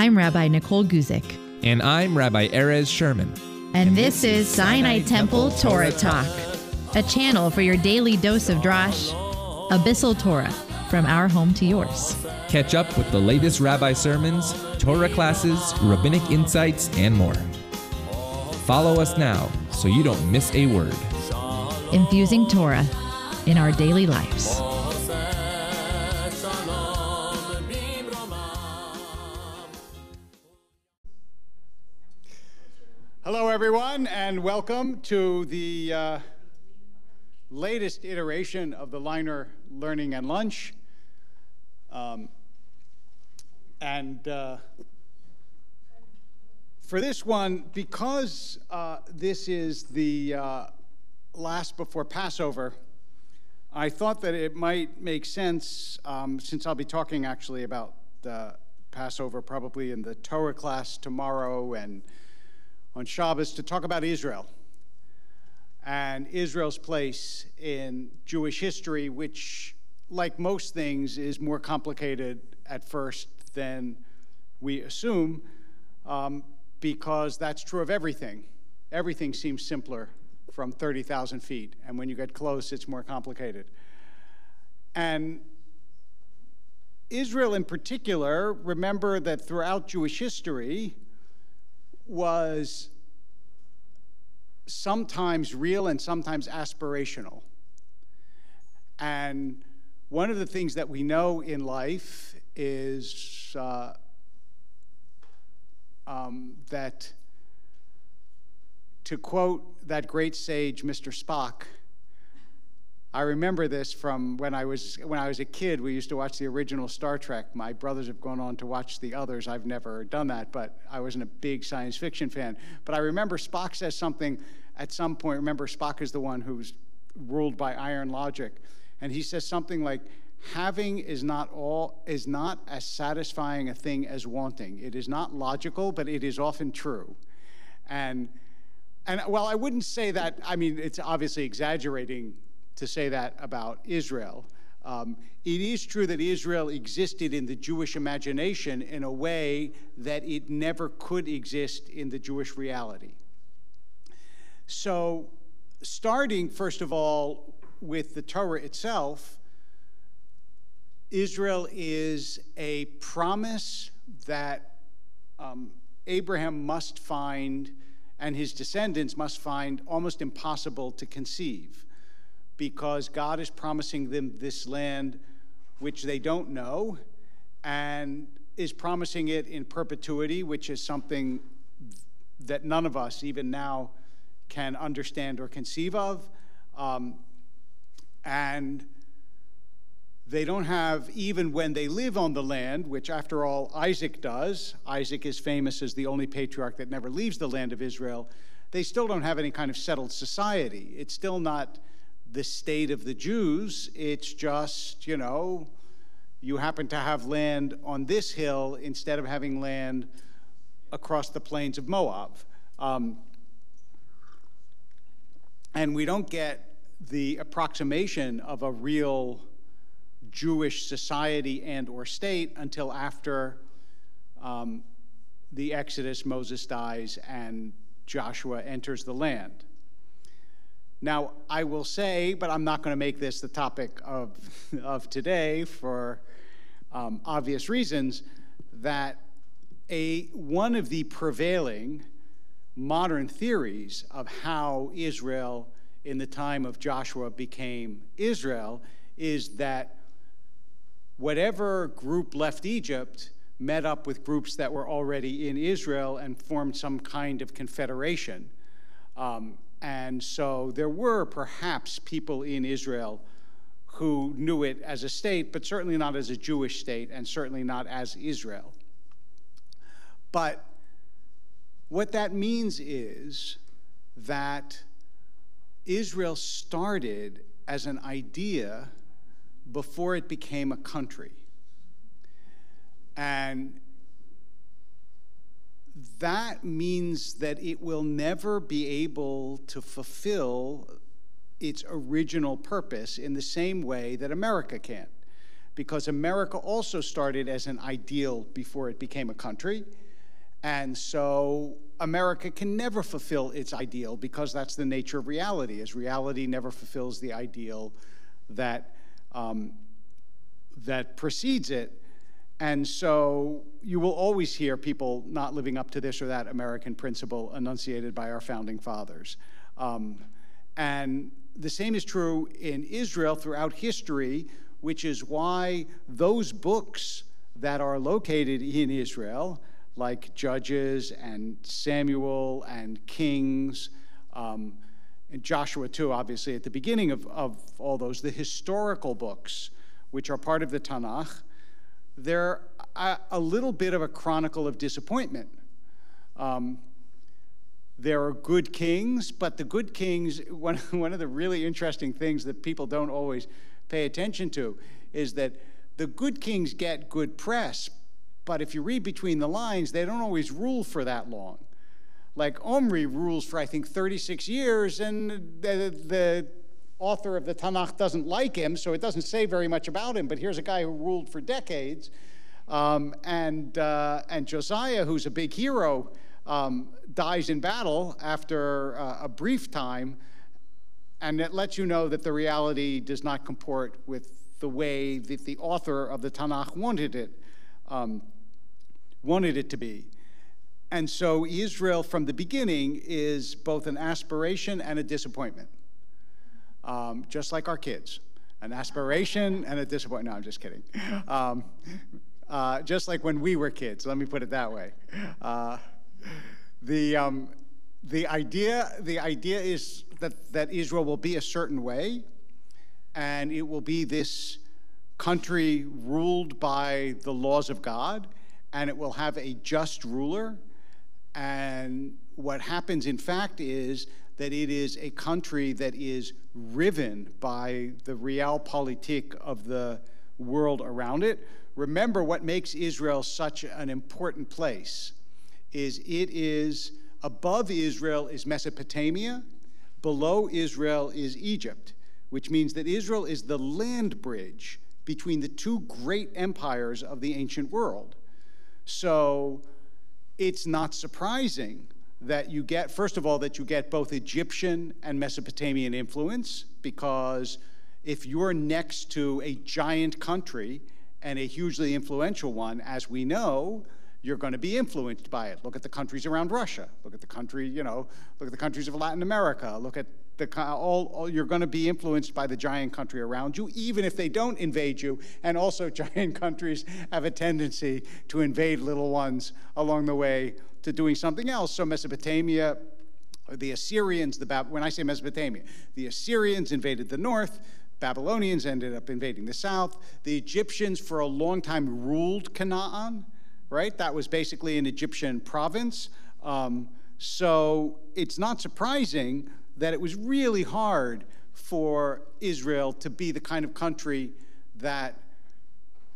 I'm Rabbi Nicole Guzik. And I'm Rabbi Erez Sherman. And this is Sinai Temple Torah Talk, a channel for your daily dose of Drash, a bissel Torah, from our home to yours. Catch up with the latest rabbi sermons, Torah classes, rabbinic insights, and more. Follow us now so you don't miss a word. Infusing Torah in our daily lives. Hello, everyone, and welcome to the uh, latest iteration of the Lainer Learning and Lunch. Um, and uh, for this one, because uh, this is the uh, last before Passover, I thought that it might make sense, um, since I'll be talking actually about the Passover probably in the Torah class tomorrow and on Shabbos, to talk about Israel and Israel's place in Jewish history, which, like most things, is more complicated at first than we assume, um, because that's true of everything. Everything seems simpler from 30,000 feet, and when you get close, it's more complicated. And Israel, in particular, remember that throughout Jewish history, was sometimes real and sometimes aspirational. And one of the things that we know in life is uh, um, that, to quote that great sage, Mr. Spock, I remember this from when I was when I was a kid. We used to watch the original Star Trek. My brothers have gone on to watch the others. I've never done that, but I wasn't a big science fiction fan. But I remember Spock says something at some point. Remember, Spock is the one who's ruled by iron logic, and he says something like, "Having is not all is not as satisfying a thing as wanting. It is not logical, but it is often true." And and well, I wouldn't say that. I mean, it's obviously exaggerating to say that about Israel. Um, it is true that Israel existed in the Jewish imagination in a way that it never could exist in the Jewish reality. So, starting first of all with the Torah itself, Israel is a promise that um, Abraham must find and his descendants must find almost impossible to conceive because God is promising them this land which they don't know and is promising it in perpetuity, which is something that none of us, even now, can understand or conceive of. Um, and they don't have, even when they live on the land, which after all Isaac does, Isaac is famous as the only patriarch that never leaves the land of Israel, they still don't have any kind of settled society. It's still not the state of the Jews. It's just, you know, you happen to have land on this hill instead of having land across the plains of Moab. Um, and we don't get the approximation of a real Jewish society and or state until after um, the Exodus, Moses dies, and Joshua enters the land. Now, I will say, but I'm not going to make this the topic of, of today for um, obvious reasons, that a, one of the prevailing modern theories of how Israel in the time of Joshua became Israel is that whatever group left Egypt met up with groups that were already in Israel and formed some kind of confederation. Um, and so there were perhaps people in Israel who knew it as a state, but certainly not as a Jewish state, and certainly not as Israel. But what that means is that Israel started as an idea before it became a country. And that means that it will never be able to fulfill its original purpose in the same way that America can. because America also started as an ideal before it became a country. And so America can never fulfill its ideal because that's the nature of reality, as reality never fulfills the ideal that, um, that precedes it. And so you will always hear people not living up to this or that American principle enunciated by our founding fathers. Um, and the same is true in Israel throughout history, which is why those books that are located in Israel, like Judges and Samuel and Kings, um, and Joshua too, obviously, at the beginning of, of all those, the historical books, which are part of the Tanakh, they're a, a little bit of a chronicle of disappointment. Um, there are good kings, but the good kings, one, one of the really interesting things that people don't always pay attention to is that the good kings get good press, but if you read between the lines, they don't always rule for that long. Like Omri rules for, I think, 36 years, and the, the author of the Tanakh doesn't like him, so it doesn't say very much about him, but here's a guy who ruled for decades. Um, and, uh, and Josiah, who's a big hero, um, dies in battle after uh, a brief time, and it lets you know that the reality does not comport with the way that the author of the Tanakh wanted it, um, wanted it to be. And so Israel from the beginning is both an aspiration and a disappointment, um, just like our kids. An aspiration and a disappointment. No, I'm just kidding. Um, uh, just like when we were kids, let me put it that way. Uh, the, um, the, idea, the idea is that, that Israel will be a certain way, and it will be this country ruled by the laws of God, and it will have a just ruler. And what happens, in fact, is that it is a country that is riven by the realpolitik of the world around it. Remember what makes Israel such an important place is it is above Israel is Mesopotamia, below Israel is Egypt, which means that Israel is the land bridge between the two great empires of the ancient world. So it's not surprising that you get, first of all, that you get both Egyptian and Mesopotamian influence, because if you're next to a giant country and a hugely influential one, as we know, you're going to be influenced by it. Look at the countries around Russia. Look at the country, you know, look at the countries of Latin America. Look at the, all, all you're going to be influenced by the giant country around you, even if they don't invade you. And also, giant countries have a tendency to invade little ones along the way to doing something else. So Mesopotamia, the Assyrians, the when I say Mesopotamia, the Assyrians invaded the north. Babylonians ended up invading the south. The Egyptians, for a long time, ruled Canaan right? That was basically an Egyptian province. Um, so it's not surprising that it was really hard for Israel to be the kind of country that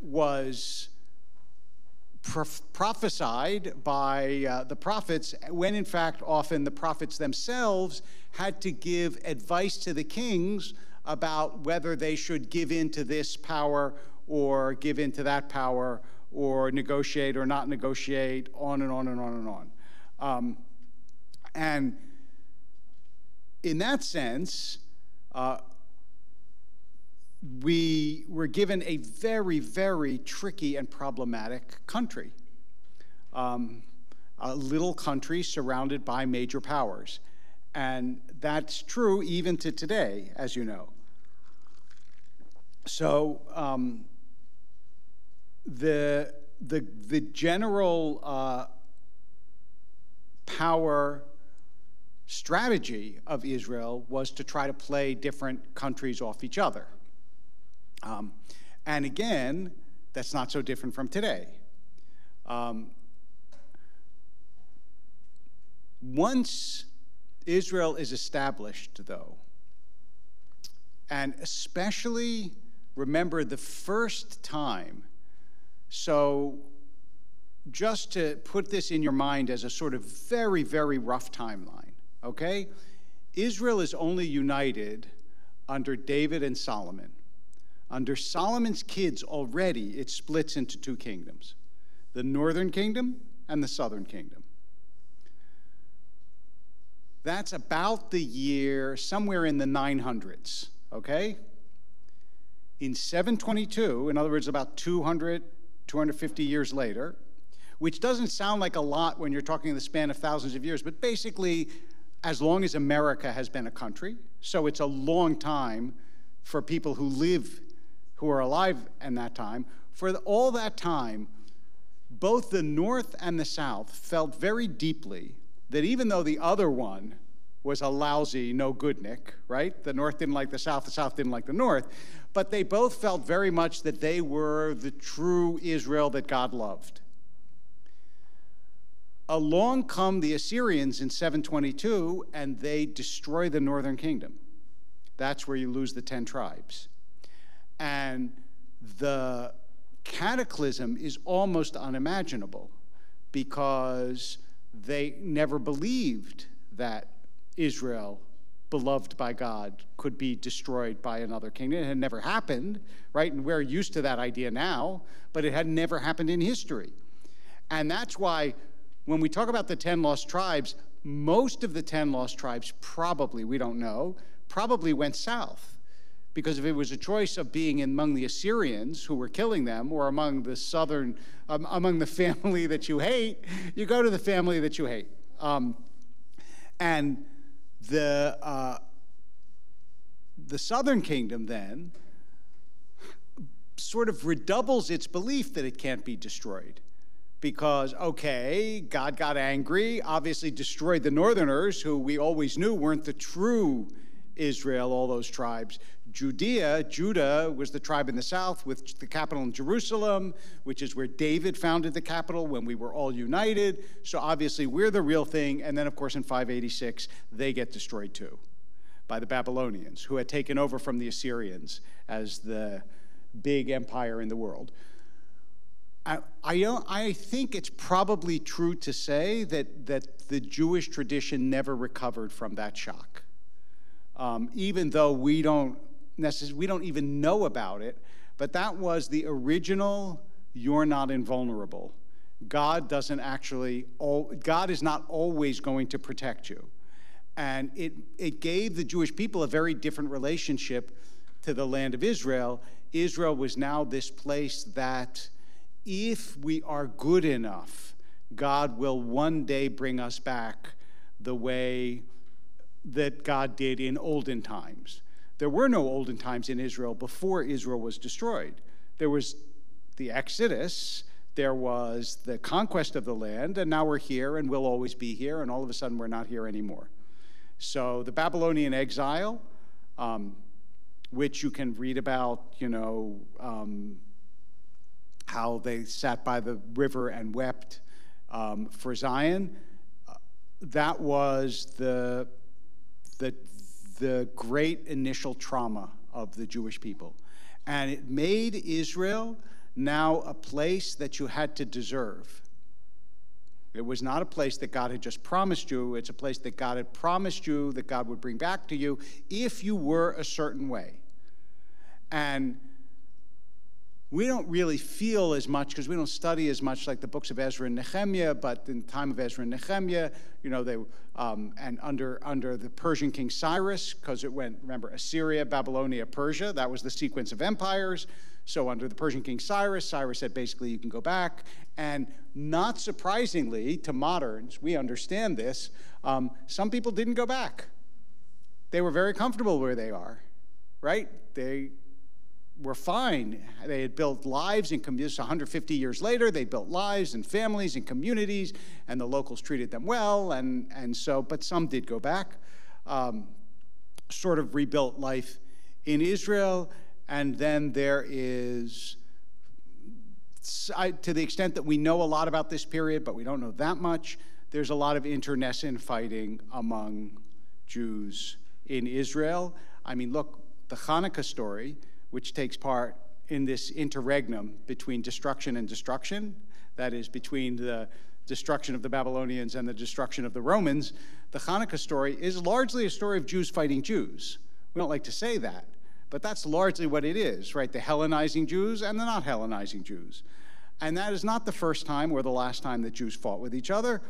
was prophesied by uh, the prophets, when in fact, often the prophets themselves had to give advice to the kings about whether they should give in to this power or give in to that power or negotiate or not negotiate, on and on and on and on. Um, and in that sense, uh, we were given a very, very tricky and problematic country. Um, a little country surrounded by major powers. And that's true even to today, as you know. So, um, the, the, the general uh, power strategy of Israel was to try to play different countries off each other. Um, and again, that's not so different from today. Um, once Israel is established, though, and especially remember the first time so, just to put this in your mind as a sort of very, very rough timeline, okay? Israel is only united under David and Solomon. Under Solomon's kids already, it splits into two kingdoms the northern kingdom and the southern kingdom. That's about the year, somewhere in the 900s, okay? In 722, in other words, about 200, 250 years later, which doesn't sound like a lot when you're talking in the span of thousands of years, but basically, as long as America has been a country, so it's a long time for people who live, who are alive in that time. For all that time, both the North and the South felt very deeply that even though the other one was a lousy, no good Nick, right? The North didn't like the South, the South didn't like the North, but they both felt very much that they were the true Israel that God loved. Along come the Assyrians in 722, and they destroy the northern kingdom. That's where you lose the 10 tribes. And the cataclysm is almost unimaginable because they never believed that Israel, beloved by God, could be destroyed by another kingdom. It had never happened, right? And we're used to that idea now, but it had never happened in history. And that's why when we talk about the 10 lost tribes, most of the 10 lost tribes probably, we don't know, probably went south because if it was a choice of being among the Assyrians who were killing them or among the southern, um, among the family that you hate, you go to the family that you hate. Um, and the, uh, the southern kingdom then sort of redoubles its belief that it can't be destroyed. Because, okay, God got angry, obviously destroyed the northerners, who we always knew weren't the true Israel, all those tribes. Judea, Judah was the tribe in the south with the capital in Jerusalem, which is where David founded the capital when we were all united. So obviously we're the real thing. And then, of course, in 586, they get destroyed too by the Babylonians, who had taken over from the Assyrians as the big empire in the world. I, I, I, think it's probably true to say that, that the Jewish tradition never recovered from that shock. Um, even though we don't necessarily, we don't even know about it, but that was the original you're not invulnerable. God doesn't actually, God is not always going to protect you. And it, it gave the Jewish people a very different relationship to the land of Israel. Israel was now this place that, if we are good enough, God will one day bring us back the way that God did in olden times. There were no olden times in Israel before Israel was destroyed. There was the Exodus, there was the conquest of the land, and now we're here and we'll always be here, and all of a sudden we're not here anymore. So the Babylonian exile, um, which you can read about, you know, um, how they sat by the river and wept um, for Zion, uh, that was the, the, the great initial trauma of the Jewish people. And it made Israel now a place that you had to deserve. It was not a place that God had just promised you, it's a place that God had promised you that God would bring back to you if you were a certain way. And we don't really feel as much because we don't study as much like the books of Ezra and Nehemiah, but in the time of Ezra and Nehemiah, you know, they, um, and under, under the Persian king Cyrus, because it went, remember, Assyria, Babylonia, Persia, that was the sequence of empires. So under the Persian king Cyrus, Cyrus said basically you can go back. And not surprisingly to moderns, we understand this, um, some people didn't go back. They were very comfortable where they are, right? They were fine. They had built lives in communities. 150 years later, they built lives and families and communities, and the locals treated them well. And, and so, but some did go back, um, sort of rebuilt life in Israel. And then there is, to the extent that we know a lot about this period, but we don't know that much, there's a lot of internecine fighting among Jews in Israel. I mean, look, the Hanukkah story which takes part in this interregnum between destruction and destruction, that is, between the destruction of the Babylonians and the destruction of the Romans, the Hanukkah story is largely a story of Jews fighting Jews. We don't like to say that, but that's largely what it is, right? The Hellenizing Jews and the not Hellenizing Jews. And that is not the first time or the last time that Jews fought with each other.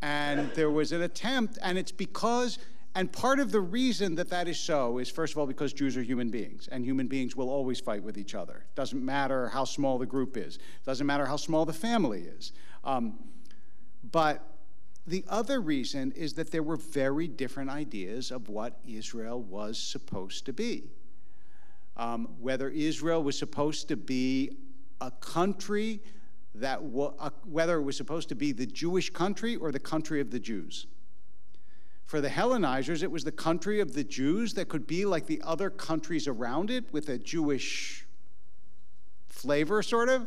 And there was an attempt, and it's because, and part of the reason that that is so is, first of all, because Jews are human beings, and human beings will always fight with each other. Doesn't matter how small the group is, doesn't matter how small the family is. Um, but the other reason is that there were very different ideas of what Israel was supposed to be. Um, whether Israel was supposed to be a country that whether it was supposed to be the Jewish country or the country of the Jews. For the Hellenizers, it was the country of the Jews that could be like the other countries around it with a Jewish flavor, sort of,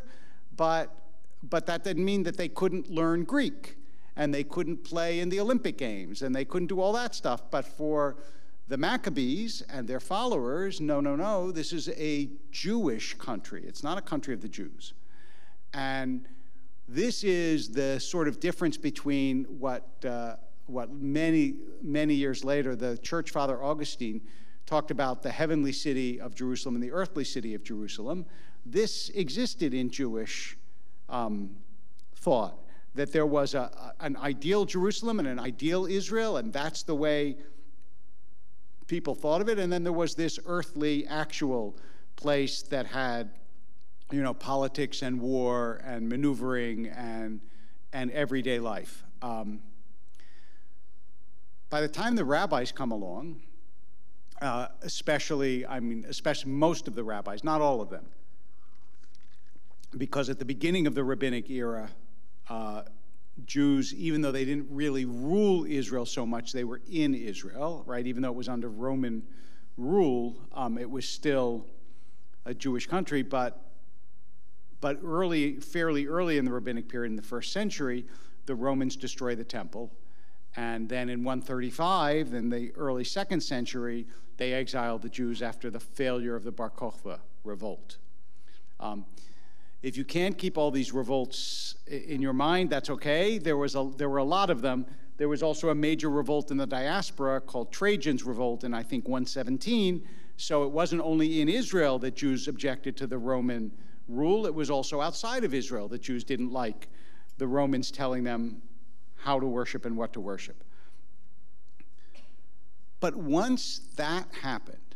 but, but that didn't mean that they couldn't learn Greek and they couldn't play in the Olympic Games and they couldn't do all that stuff. But for the Maccabees and their followers, no, no, no, this is a Jewish country. It's not a country of the Jews. And this is the sort of difference between what, uh, what many, many years later the church father Augustine talked about the heavenly city of Jerusalem and the earthly city of Jerusalem. This existed in Jewish um, thought that there was a, an ideal Jerusalem and an ideal Israel, and that's the way people thought of it. And then there was this earthly, actual place that had, you know, politics and war and maneuvering and, and everyday life. Um, by the time the rabbis come along, uh, especially, I mean, especially most of the rabbis, not all of them, because at the beginning of the rabbinic era, uh, Jews, even though they didn't really rule Israel so much, they were in Israel, right? Even though it was under Roman rule, um, it was still a Jewish country. But, but early, fairly early in the rabbinic period, in the first century, the Romans destroy the temple. And then in 135, in the early second century, they exiled the Jews after the failure of the Bar Kokhba revolt. Um, if you can't keep all these revolts in your mind, that's okay. There, was a, there were a lot of them. There was also a major revolt in the diaspora called Trajan's Revolt in, I think, 117. So it wasn't only in Israel that Jews objected to the Roman rule, it was also outside of Israel that Jews didn't like the Romans telling them how to worship and what to worship. But once that happened,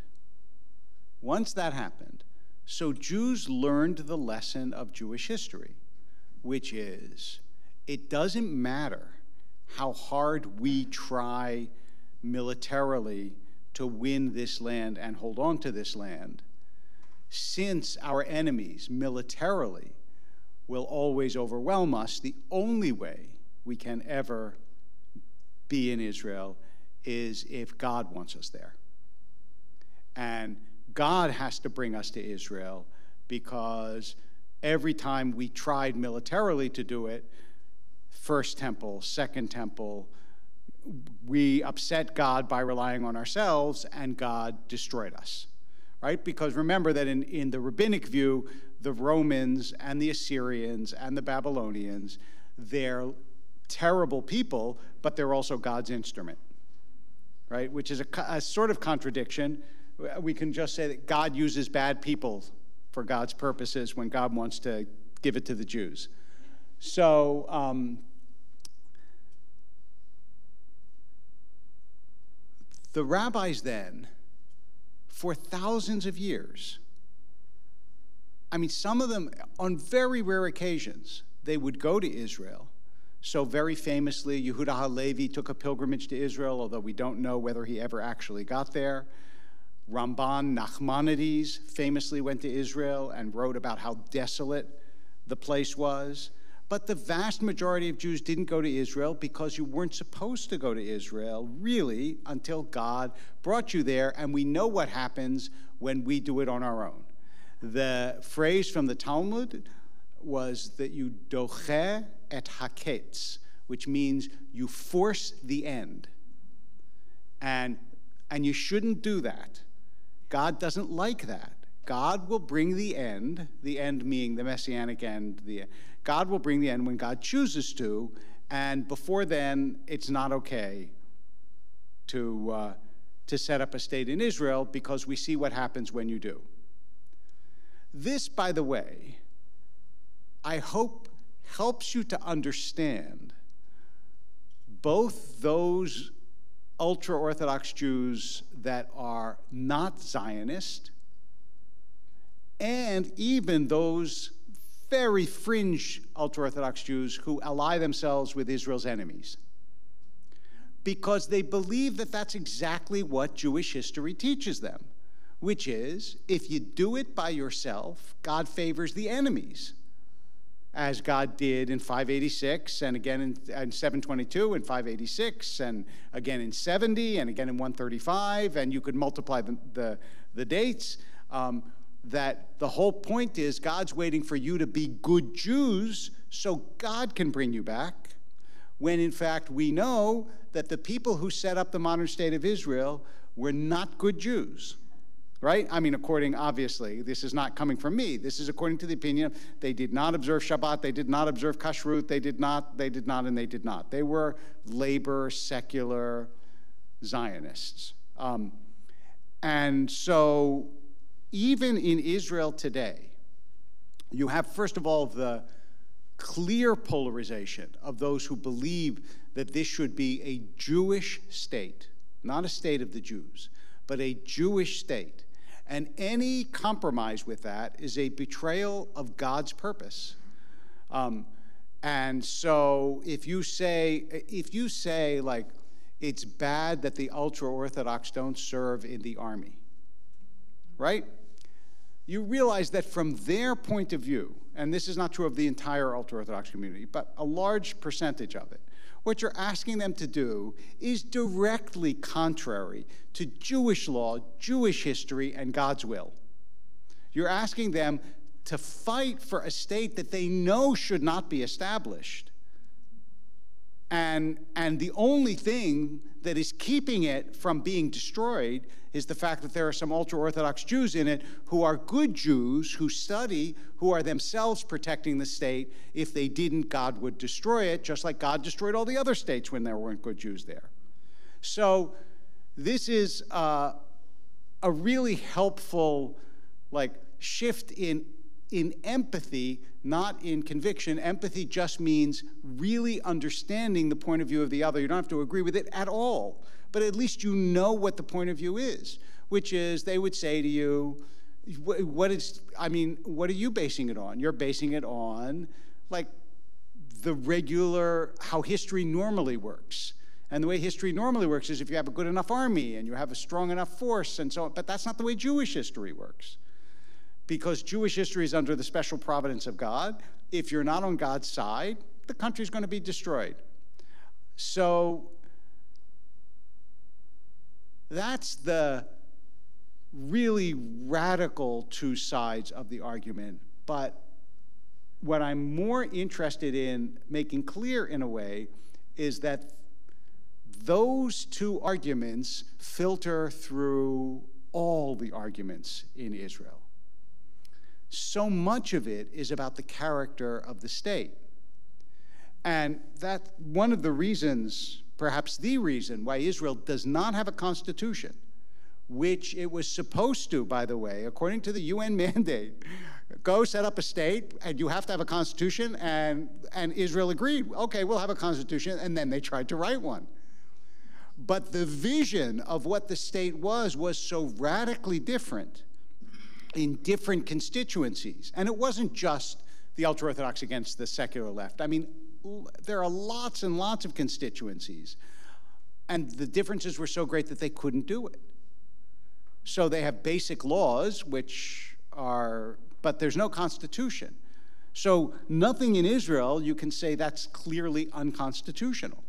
once that happened, so Jews learned the lesson of Jewish history, which is it doesn't matter how hard we try militarily to win this land and hold on to this land, since our enemies militarily will always overwhelm us, the only way we can ever be in Israel is if God wants us there. And God has to bring us to Israel because every time we tried militarily to do it, first temple, second temple, we upset God by relying on ourselves, and God destroyed us. Right? Because remember that in, in the rabbinic view, the Romans and the Assyrians and the Babylonians, they're terrible people, but they're also God's instrument. Right? Which is a, a sort of contradiction we can just say that God uses bad people for God's purposes when God wants to give it to the Jews. So, um, the rabbis then, for thousands of years, I mean, some of them, on very rare occasions, they would go to Israel. So, very famously, Yehuda Halevi took a pilgrimage to Israel, although we don't know whether he ever actually got there. Ramban Nachmanides famously went to Israel and wrote about how desolate the place was. But the vast majority of Jews didn't go to Israel because you weren't supposed to go to Israel, really, until God brought you there. And we know what happens when we do it on our own. The phrase from the Talmud was that you dochek et haketz, which means you force the end. And, and you shouldn't do that. God doesn't like that. God will bring the end, the end meaning the messianic end. The, God will bring the end when God chooses to, and before then, it's not okay to, uh, to set up a state in Israel because we see what happens when you do. This, by the way, I hope helps you to understand both those ultra Orthodox Jews that are not Zionist and even those very fringe ultra Orthodox Jews who ally themselves with Israel's enemies. Because they believe that that's exactly what Jewish history teaches them, which is if you do it by yourself, God favors the enemies as God did in 586 and again in, in, 722 and 586 and again in 70 and again in 135 and you could multiply the, the, the dates um, that the whole point is God's waiting for you to be good Jews so God can bring you back when in fact we know that the people who set up the modern state of Israel were not good Jews right? I mean, according, obviously, this is not coming from me. This is according to the opinion. They did not observe Shabbat. They did not observe Kashrut. They did not, they did not, and they did not. They were labor, secular Zionists. Um, and so, even in Israel today, you have, first of all, the clear polarization of those who believe that this should be a Jewish state, not a state of the Jews, but a Jewish state and any compromise with that is a betrayal of God's purpose. Um, and so if you say, if you say like, it's bad that the ultra Orthodox don't serve in the army, right? You realize that from their point of view, and this is not true of the entire ultra Orthodox community, but a large percentage of it, what you're asking them to do is directly contrary to Jewish law, Jewish history, and God's will. You're asking them to fight for a state that they know should not be established. And, and the only thing that is keeping it from being destroyed is the fact that there are some ultra Orthodox Jews in it who are good Jews who study, who are themselves protecting the state. If they didn't, God would destroy it, just like God destroyed all the other states when there weren't good Jews there. So, this is uh, a really helpful like shift in in empathy, not in conviction. Empathy just means really understanding the point of view of the other. You don't have to agree with it at all, but at least you know what the point of view is, which is they would say to you, what is, I mean, what are you basing it on? You're basing it on like the regular, how history normally works. And the way history normally works is if you have a good enough army and you have a strong enough force and so on, but that's not the way Jewish history works because Jewish history is under the special providence of God. If you're not on God's side, the country's going to be destroyed. So that's the really radical two sides of the argument. But what I'm more interested in making clear in a way is that those two arguments filter through all the arguments in Israel so much of it is about the character of the state. And that one of the reasons, perhaps the reason, why Israel does not have a constitution, which it was supposed to, by the way, according to the UN mandate, go set up a state and you have to have a constitution. And, and Israel agreed, okay, we'll have a constitution. And then they tried to write one. But the vision of what the state was was so radically different in different constituencies. And it wasn't just the ultra Orthodox against the secular left. I mean, there are lots and lots of constituencies. And the differences were so great that they couldn't do it. So they have basic laws, which are, but there's no constitution. So nothing in Israel you can say that's clearly unconstitutional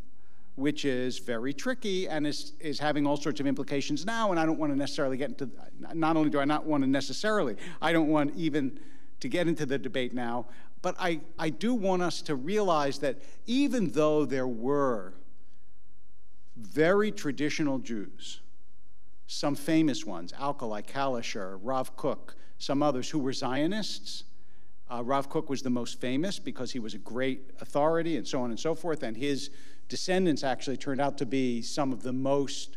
which is very tricky and is, is having all sorts of implications now. And I don't want to necessarily get into, not only do I not want to necessarily, I don't want even to get into the debate now, but I, I do want us to realize that even though there were very traditional Jews, some famous ones, Alkali, Kalischer, Rav Kook, some others who were Zionists, uh, Rav Kook was the most famous because he was a great authority and so on and so forth, and his descendants actually turned out to be some of the most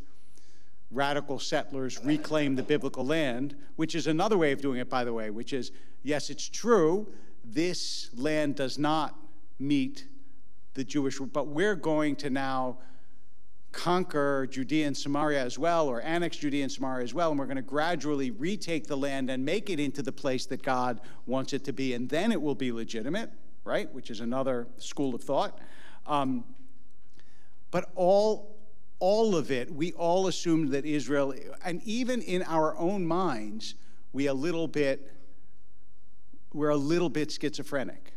radical settlers reclaim the biblical land, which is another way of doing it, by the way, which is yes, it's true, this land does not meet the Jewish, but we're going to now conquer Judea and Samaria as well, or annex Judea and Samaria as well, and we're going to gradually retake the land and make it into the place that God wants it to be, and then it will be legitimate, right? Which is another school of thought. Um, but all all of it, we all assumed that Israel, and even in our own minds, we a little bit, we're a little bit schizophrenic.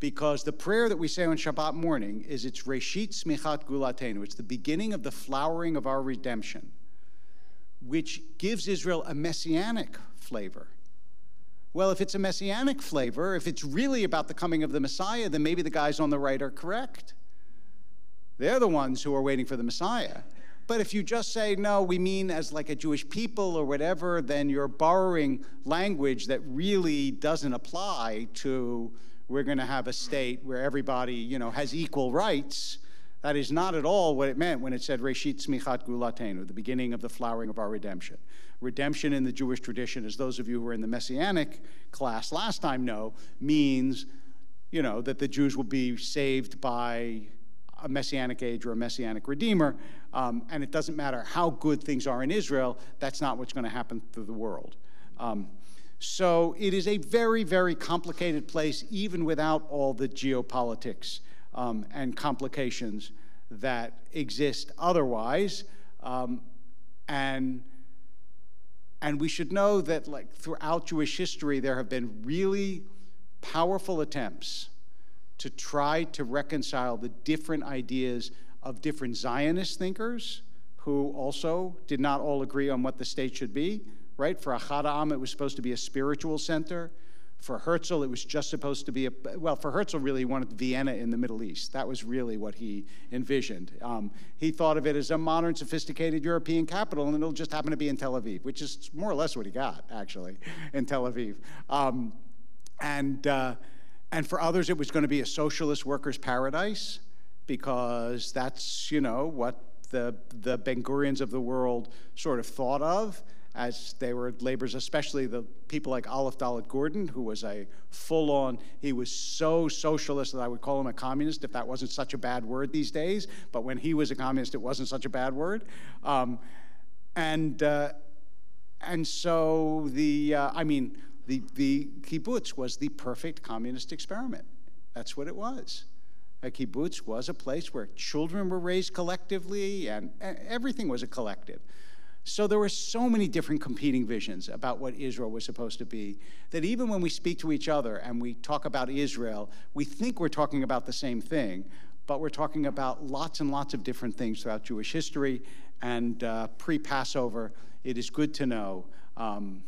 Because the prayer that we say on Shabbat morning is it's Reshit Tzmichat Geulatenu. It's the beginning of the flowering of our redemption, which gives Israel a messianic flavor. Well, if it's a messianic flavor, if it's really about the coming of the Messiah, then maybe the guys on the right are correct. They're the ones who are waiting for the Messiah. But if you just say, no, we mean as like a Jewish people or whatever, then you're borrowing language that really doesn't apply to we're going to have a state where everybody, you know, has equal rights. That is not at all what it meant when it said Reshit Tzmichat Geulatenu, the beginning of the flowering of our redemption. Redemption in the Jewish tradition, as those of you who were in the Messianic class last time know, means, you know, that the Jews will be saved by a messianic age or a messianic redeemer. Um, and it doesn't matter how good things are in Israel, that's not what's going to happen to the world. Um, so it is a very, very complicated place, even without all the geopolitics um, and complications that exist otherwise. Um, and, and we should know that, like, throughout Jewish history, there have been really powerful attempts to try to reconcile the different ideas of different Zionist thinkers who also did not all agree on what the state should be, right? For Ahad Ha'am, it was supposed to be a spiritual center. For Herzl, it was just supposed to be a, well, for Herzl, really, he wanted Vienna in the Middle East. That was really what he envisioned. Um, he thought of it as a modern, sophisticated European capital, and it'll just happen to be in Tel Aviv, which is more or less what he got, actually, in Tel Aviv. Um, and, uh, and for others, it was going to be a socialist workers' paradise because that's, you know, what the, the Ben Gurions of the world sort of thought of as they were laborers, especially the people like Aleph Dalet Gordon, who was a full on, he was so socialist that I would call him a communist if that wasn't such a bad word these days. But when he was a communist, it wasn't such a bad word. Um, and, uh, and so the, uh, I mean, the, the kibbutz was the perfect communist experiment. That's what it was. A kibbutz was a place where children were raised collectively and everything was a collective. So there were so many different competing visions about what Israel was supposed to be that even when we speak to each other and we talk about Israel, we think we're talking about the same thing, but we're talking about lots and lots of different things throughout Jewish history. And uh, pre Passover, it is good to know. Um,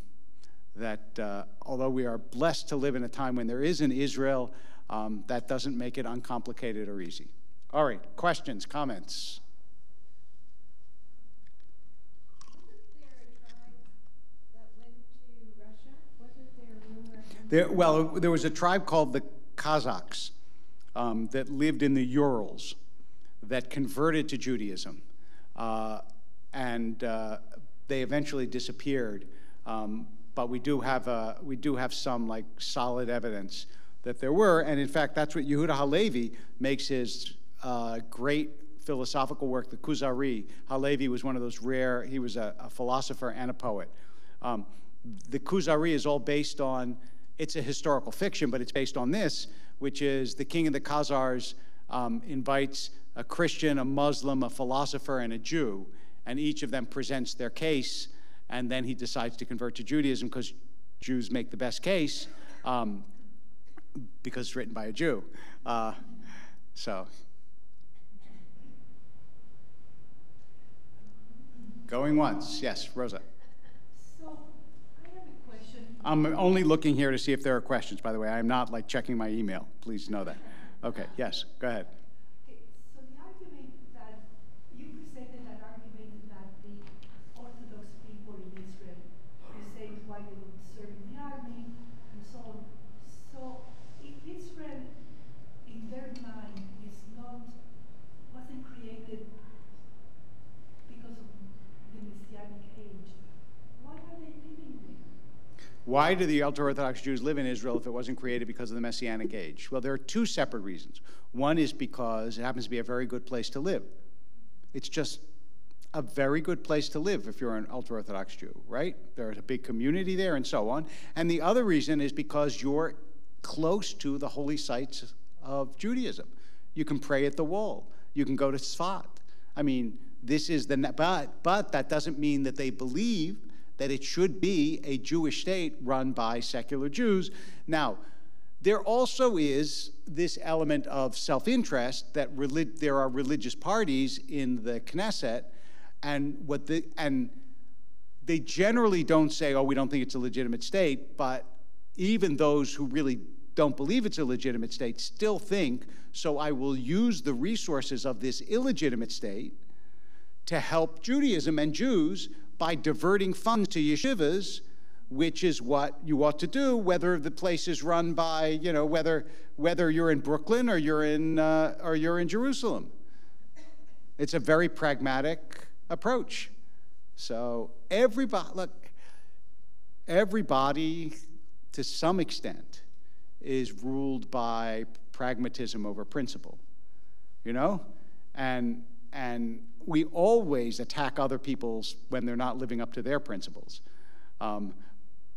that uh, although we are blessed to live in a time when there is an Israel, um, that doesn't make it uncomplicated or easy. All right, questions, comments? There, well, there was a tribe called the Khazars um, that lived in the Urals that converted to Judaism. Uh, and uh, they eventually disappeared. Um, but we do have a, we do have some like solid evidence that there were, and in fact, that's what Yehuda Halevi makes his uh, great philosophical work, the Kuzari. Halevi was one of those rare. He was a, a philosopher and a poet. Um, the Kuzari is all based on. It's a historical fiction, but it's based on this, which is the king of the Khazars um, invites a Christian, a Muslim, a philosopher, and a Jew, and each of them presents their case and then he decides to convert to Judaism because Jews make the best case um, because it's written by a Jew. Uh, so, going once, yes, Rosa. So, I have a question. I'm only looking here to see if there are questions, by the way. I'm not like checking my email. Please know that. Okay, yes, go ahead. Why do the ultra Orthodox Jews live in Israel if it wasn't created because of the Messianic age? Well, there are two separate reasons. One is because it happens to be a very good place to live. It's just a very good place to live if you're an ultra Orthodox Jew, right? There's a big community there and so on. And the other reason is because you're close to the holy sites of Judaism. You can pray at the wall, you can go to Sfat. I mean, this is the, but, but that doesn't mean that they believe that it should be a Jewish state run by secular Jews. Now, there also is this element of self interest that there are religious parties in the Knesset, and, what the, and they generally don't say, oh, we don't think it's a legitimate state, but even those who really don't believe it's a legitimate state still think, so I will use the resources of this illegitimate state to help Judaism and Jews by diverting funds to yeshivas, which is what you ought to do, whether the place is run by, you know, whether, whether you're in Brooklyn or you're in, uh, or you're in Jerusalem. It's a very pragmatic approach. So everybody, look, everybody to some extent is ruled by pragmatism over principle, you know? And, and we always attack other people's when they're not living up to their principles. Um,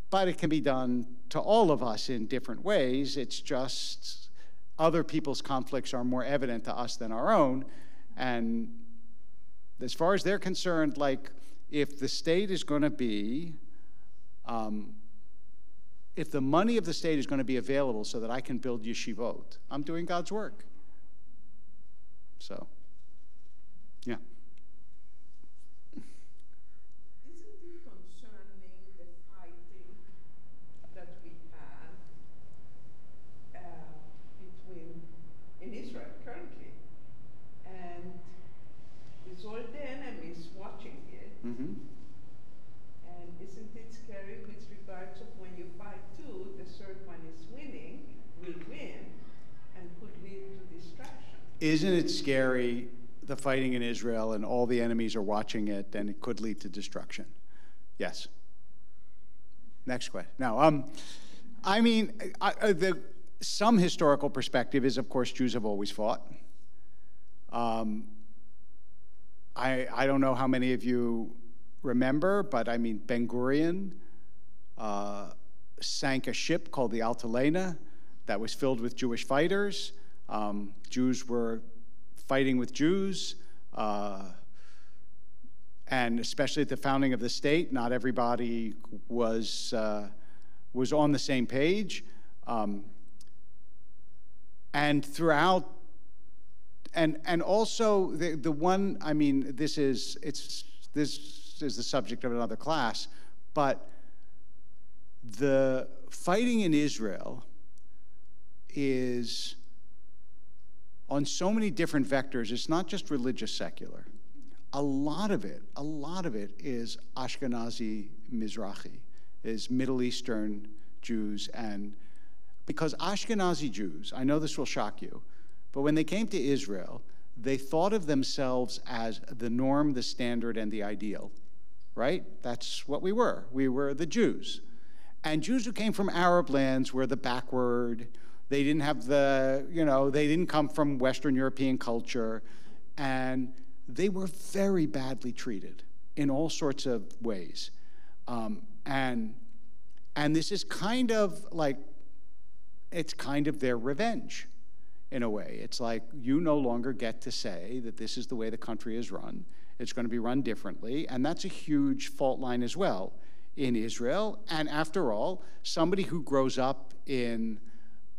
but it can be done to all of us in different ways. It's just other people's conflicts are more evident to us than our own. And as far as they're concerned, like if the state is going to be, um, if the money of the state is going to be available so that I can build yeshivot, I'm doing God's work. So, yeah. It scary, the fighting in Israel, and all the enemies are watching it, and it could lead to destruction? Yes. Next question. Now, um, I mean, I, uh, the, some historical perspective is, of course, Jews have always fought. Um, I, I don't know how many of you remember, but I mean, Ben Gurion uh, sank a ship called the Altalena that was filled with Jewish fighters. Um, Jews were fighting with Jews, uh, and especially at the founding of the state, not everybody was uh, was on the same page. Um, and throughout, and and also the the one, I mean, this is it's this is the subject of another class, but the fighting in Israel is on so many different vectors. It's not just religious secular. A lot of it, a lot of it is Ashkenazi Mizrahi, is Middle Eastern Jews. And because Ashkenazi Jews, I know this will shock you, but when they came to Israel, they thought of themselves as the norm, the standard, and the ideal, right? That's what we were. We were the Jews. And Jews who came from Arab lands were the backward, they didn't have the, you know, they didn't come from Western European culture. And they were very badly treated in all sorts of ways. Um, and, and this is kind of like, it's kind of their revenge in a way. It's like you no longer get to say that this is the way the country is run. It's going to be run differently. And that's a huge fault line as well in Israel. And after all, somebody who grows up in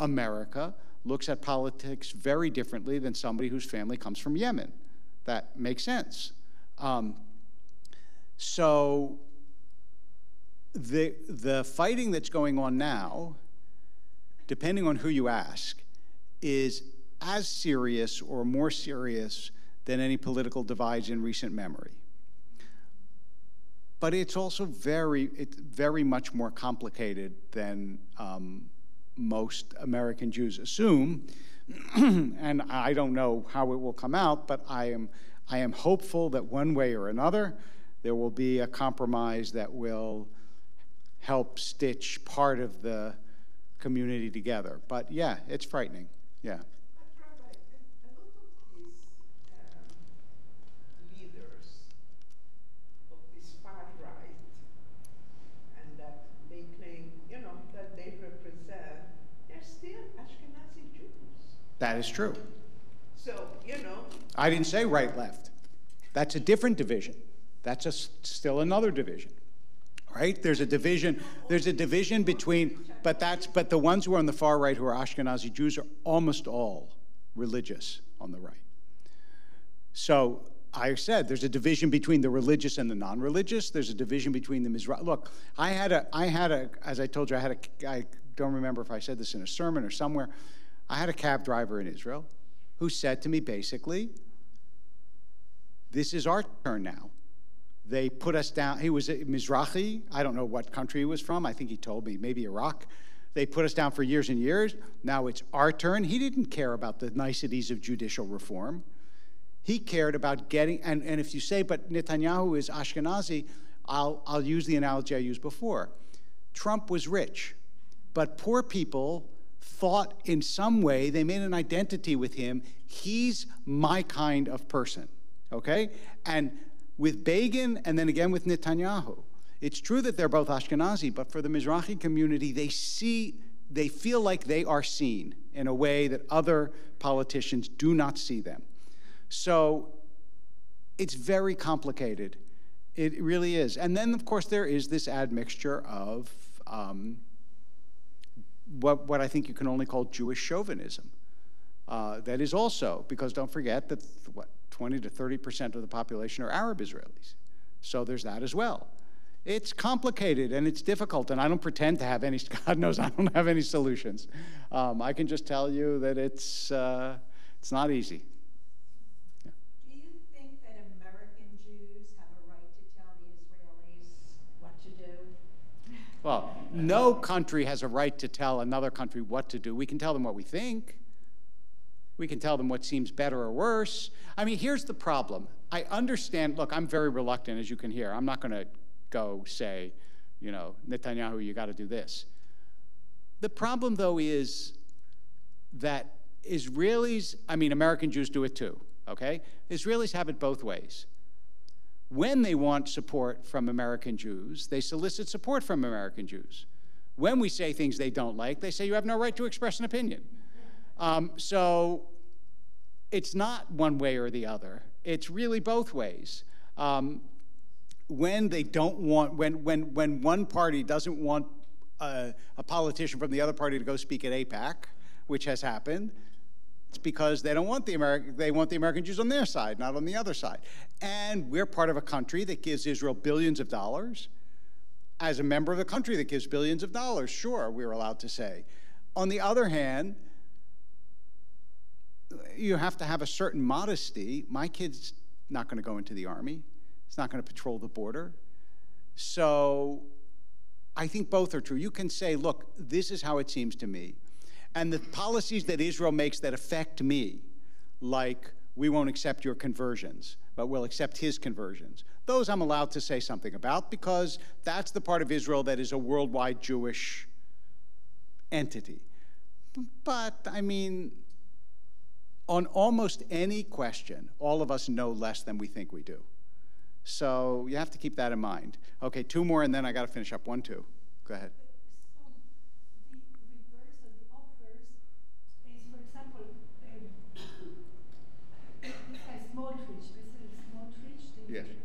America looks at politics very differently than somebody whose family comes from Yemen. That makes sense. Um, so the, the fighting that's going on now, depending on who you ask, is as serious or more serious than any political divides in recent memory. But it's also very, it's very much more complicated than um, most American Jews assume. and I don't know how it will come out, but I am, I am hopeful that one way or another there will be a compromise that will help stitch part of the community together. But yeah, it's frightening. Yeah. But Rabbi, a a lot of these um, leaders of this far right, and that they claim, you know, that they represent, they're still Ashkenazi Jews. That is true. So, you know, I didn't say right left. That's a different division. That's a still another division. Right? There's a division. There's a division between, but that's but the ones who are on the far right who are Ashkenazi Jews are almost all religious on the right. So I said there's a division between the religious and the non-religious. There's a division between the Mizrahi. Look, I had a, I had a, as I told you, I had a, I don't remember if I said this in a sermon or somewhere. I had a cab driver in Israel who said to me basically, this is our turn now. They put us down. He was a Mizrahi. I don't know what country he was from. I think he told me, maybe Iraq. They put us down for years and years. Now it's our turn. He didn't care about the niceties of judicial reform. He cared about getting, and, and if you say, but Netanyahu is Ashkenazi, I'll, I'll use the analogy I used before. Trump was rich, but poor people thought in some way, they made an identity with him. He's my kind of person, okay? And with Begin and then again with Netanyahu, it's true that they're both Ashkenazi, but for the Mizrahi community, they see, they feel like they are seen in a way that other politicians do not see them. So it's very complicated. It really is. And then, of course, there is this admixture of um, what, what I think you can only call Jewish chauvinism. Uh, that is also, because don't forget that, what, 20 to 30% of the population are Arab Israelis. So there's that as well. It's complicated and it's difficult, and I don't pretend to have any, God knows I don't have any solutions. Um, I can just tell you that it's, uh, it's not easy. Do you think that American Jews have a right to tell the Israelis what to do? Well, no country has a right to tell another country what to do. We can tell them what we think. We can tell them what seems better or worse. I mean, here's the problem. I understand, look, I'm very reluctant, as you can hear. I'm not going to go say, you know, Netanyahu, you got to do this. The problem, though, is that Israelis, I mean, American Jews do it too, okay? Israelis have it both ways. When they want support from American Jews, they solicit support from American Jews. When we say things they don't like, they say you have no right to express an opinion. Um, so it's not one way or the other. It's really both ways. Um, when they don't want, when, when, when one party doesn't want a, a politician from the other party to go speak at AIPAC, which has happened, it's because they don't want the American, they want the American Jews on their side, not on the other side. And we're part of a country that gives Israel billions of dollars. As a member of a country that gives billions of dollars, sure, we're allowed to say. On the other hand, you have to have a certain modesty. My kid's not going to go into the army. He's not going to patrol the border. So I think both are true. You can say, look, this is how it seems to me. And the policies that Israel makes that affect me, like we won't accept your conversions, but we'll accept his conversions, those I'm allowed to say something about because that's the part of Israel that is a worldwide Jewish entity. But, I mean, on almost any question, all of us know less than we think we do. So you have to keep that in mind. Okay, two more, and then I got to finish up. One, two. Go ahead. So the reverse or the obverse is, for example, um, this guy Smotrich, this is Smotrich, the- Yes.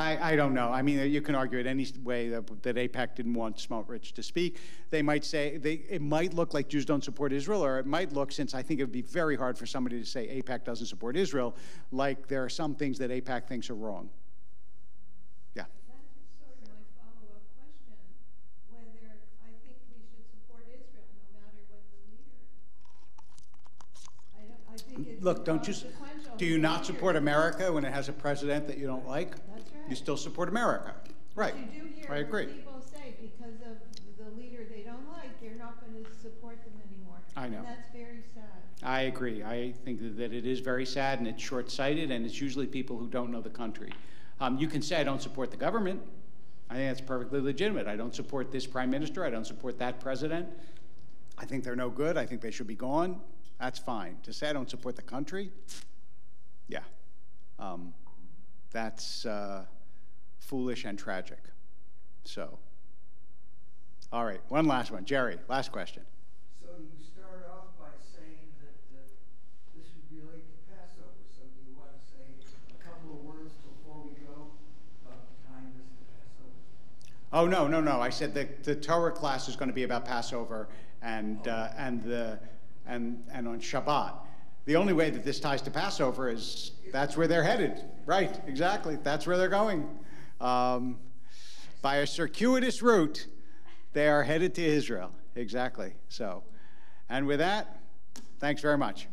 I, I don't know. I mean, uh, you can argue it any way that, that didn't want Smotrich to speak. They might say, they, it might look like Jews don't support Israel, or it might look, since I think it would be very hard for somebody to say AIPAC doesn't support Israel, like there are some things that AIPAC thinks are wrong. look, don't you, do you not support America when it has a president that you don't like? You still support America, right? But you do hear I agree. people say because of the leader they don't like, they're not going to support them anymore. I know. And that's very sad. I agree. I think that it is very sad and it's short-sighted, and it's usually people who don't know the country. Um, you can say, I don't support the government. I think that's perfectly legitimate. I don't support this prime minister. I don't support that president. I think they're no good. I think they should be gone. That's fine. To say I don't support the country, yeah. Um, that's uh, foolish and tragic. So, all right, one last one. Jerry, last question. So you start off by saying that uh, this would relate to Passover, so do you want to say a couple of words before we go about the time this to Passover? Oh, no, no, no. I said that the Torah class is going to be about Passover and, uh, and, the, and, and on Shabbat. The only way that this ties to Passover is that's where they're headed. Right, exactly. That's where they're going. Um, by a circuitous route, they are headed to Israel. Exactly. So, and with that, thanks very much.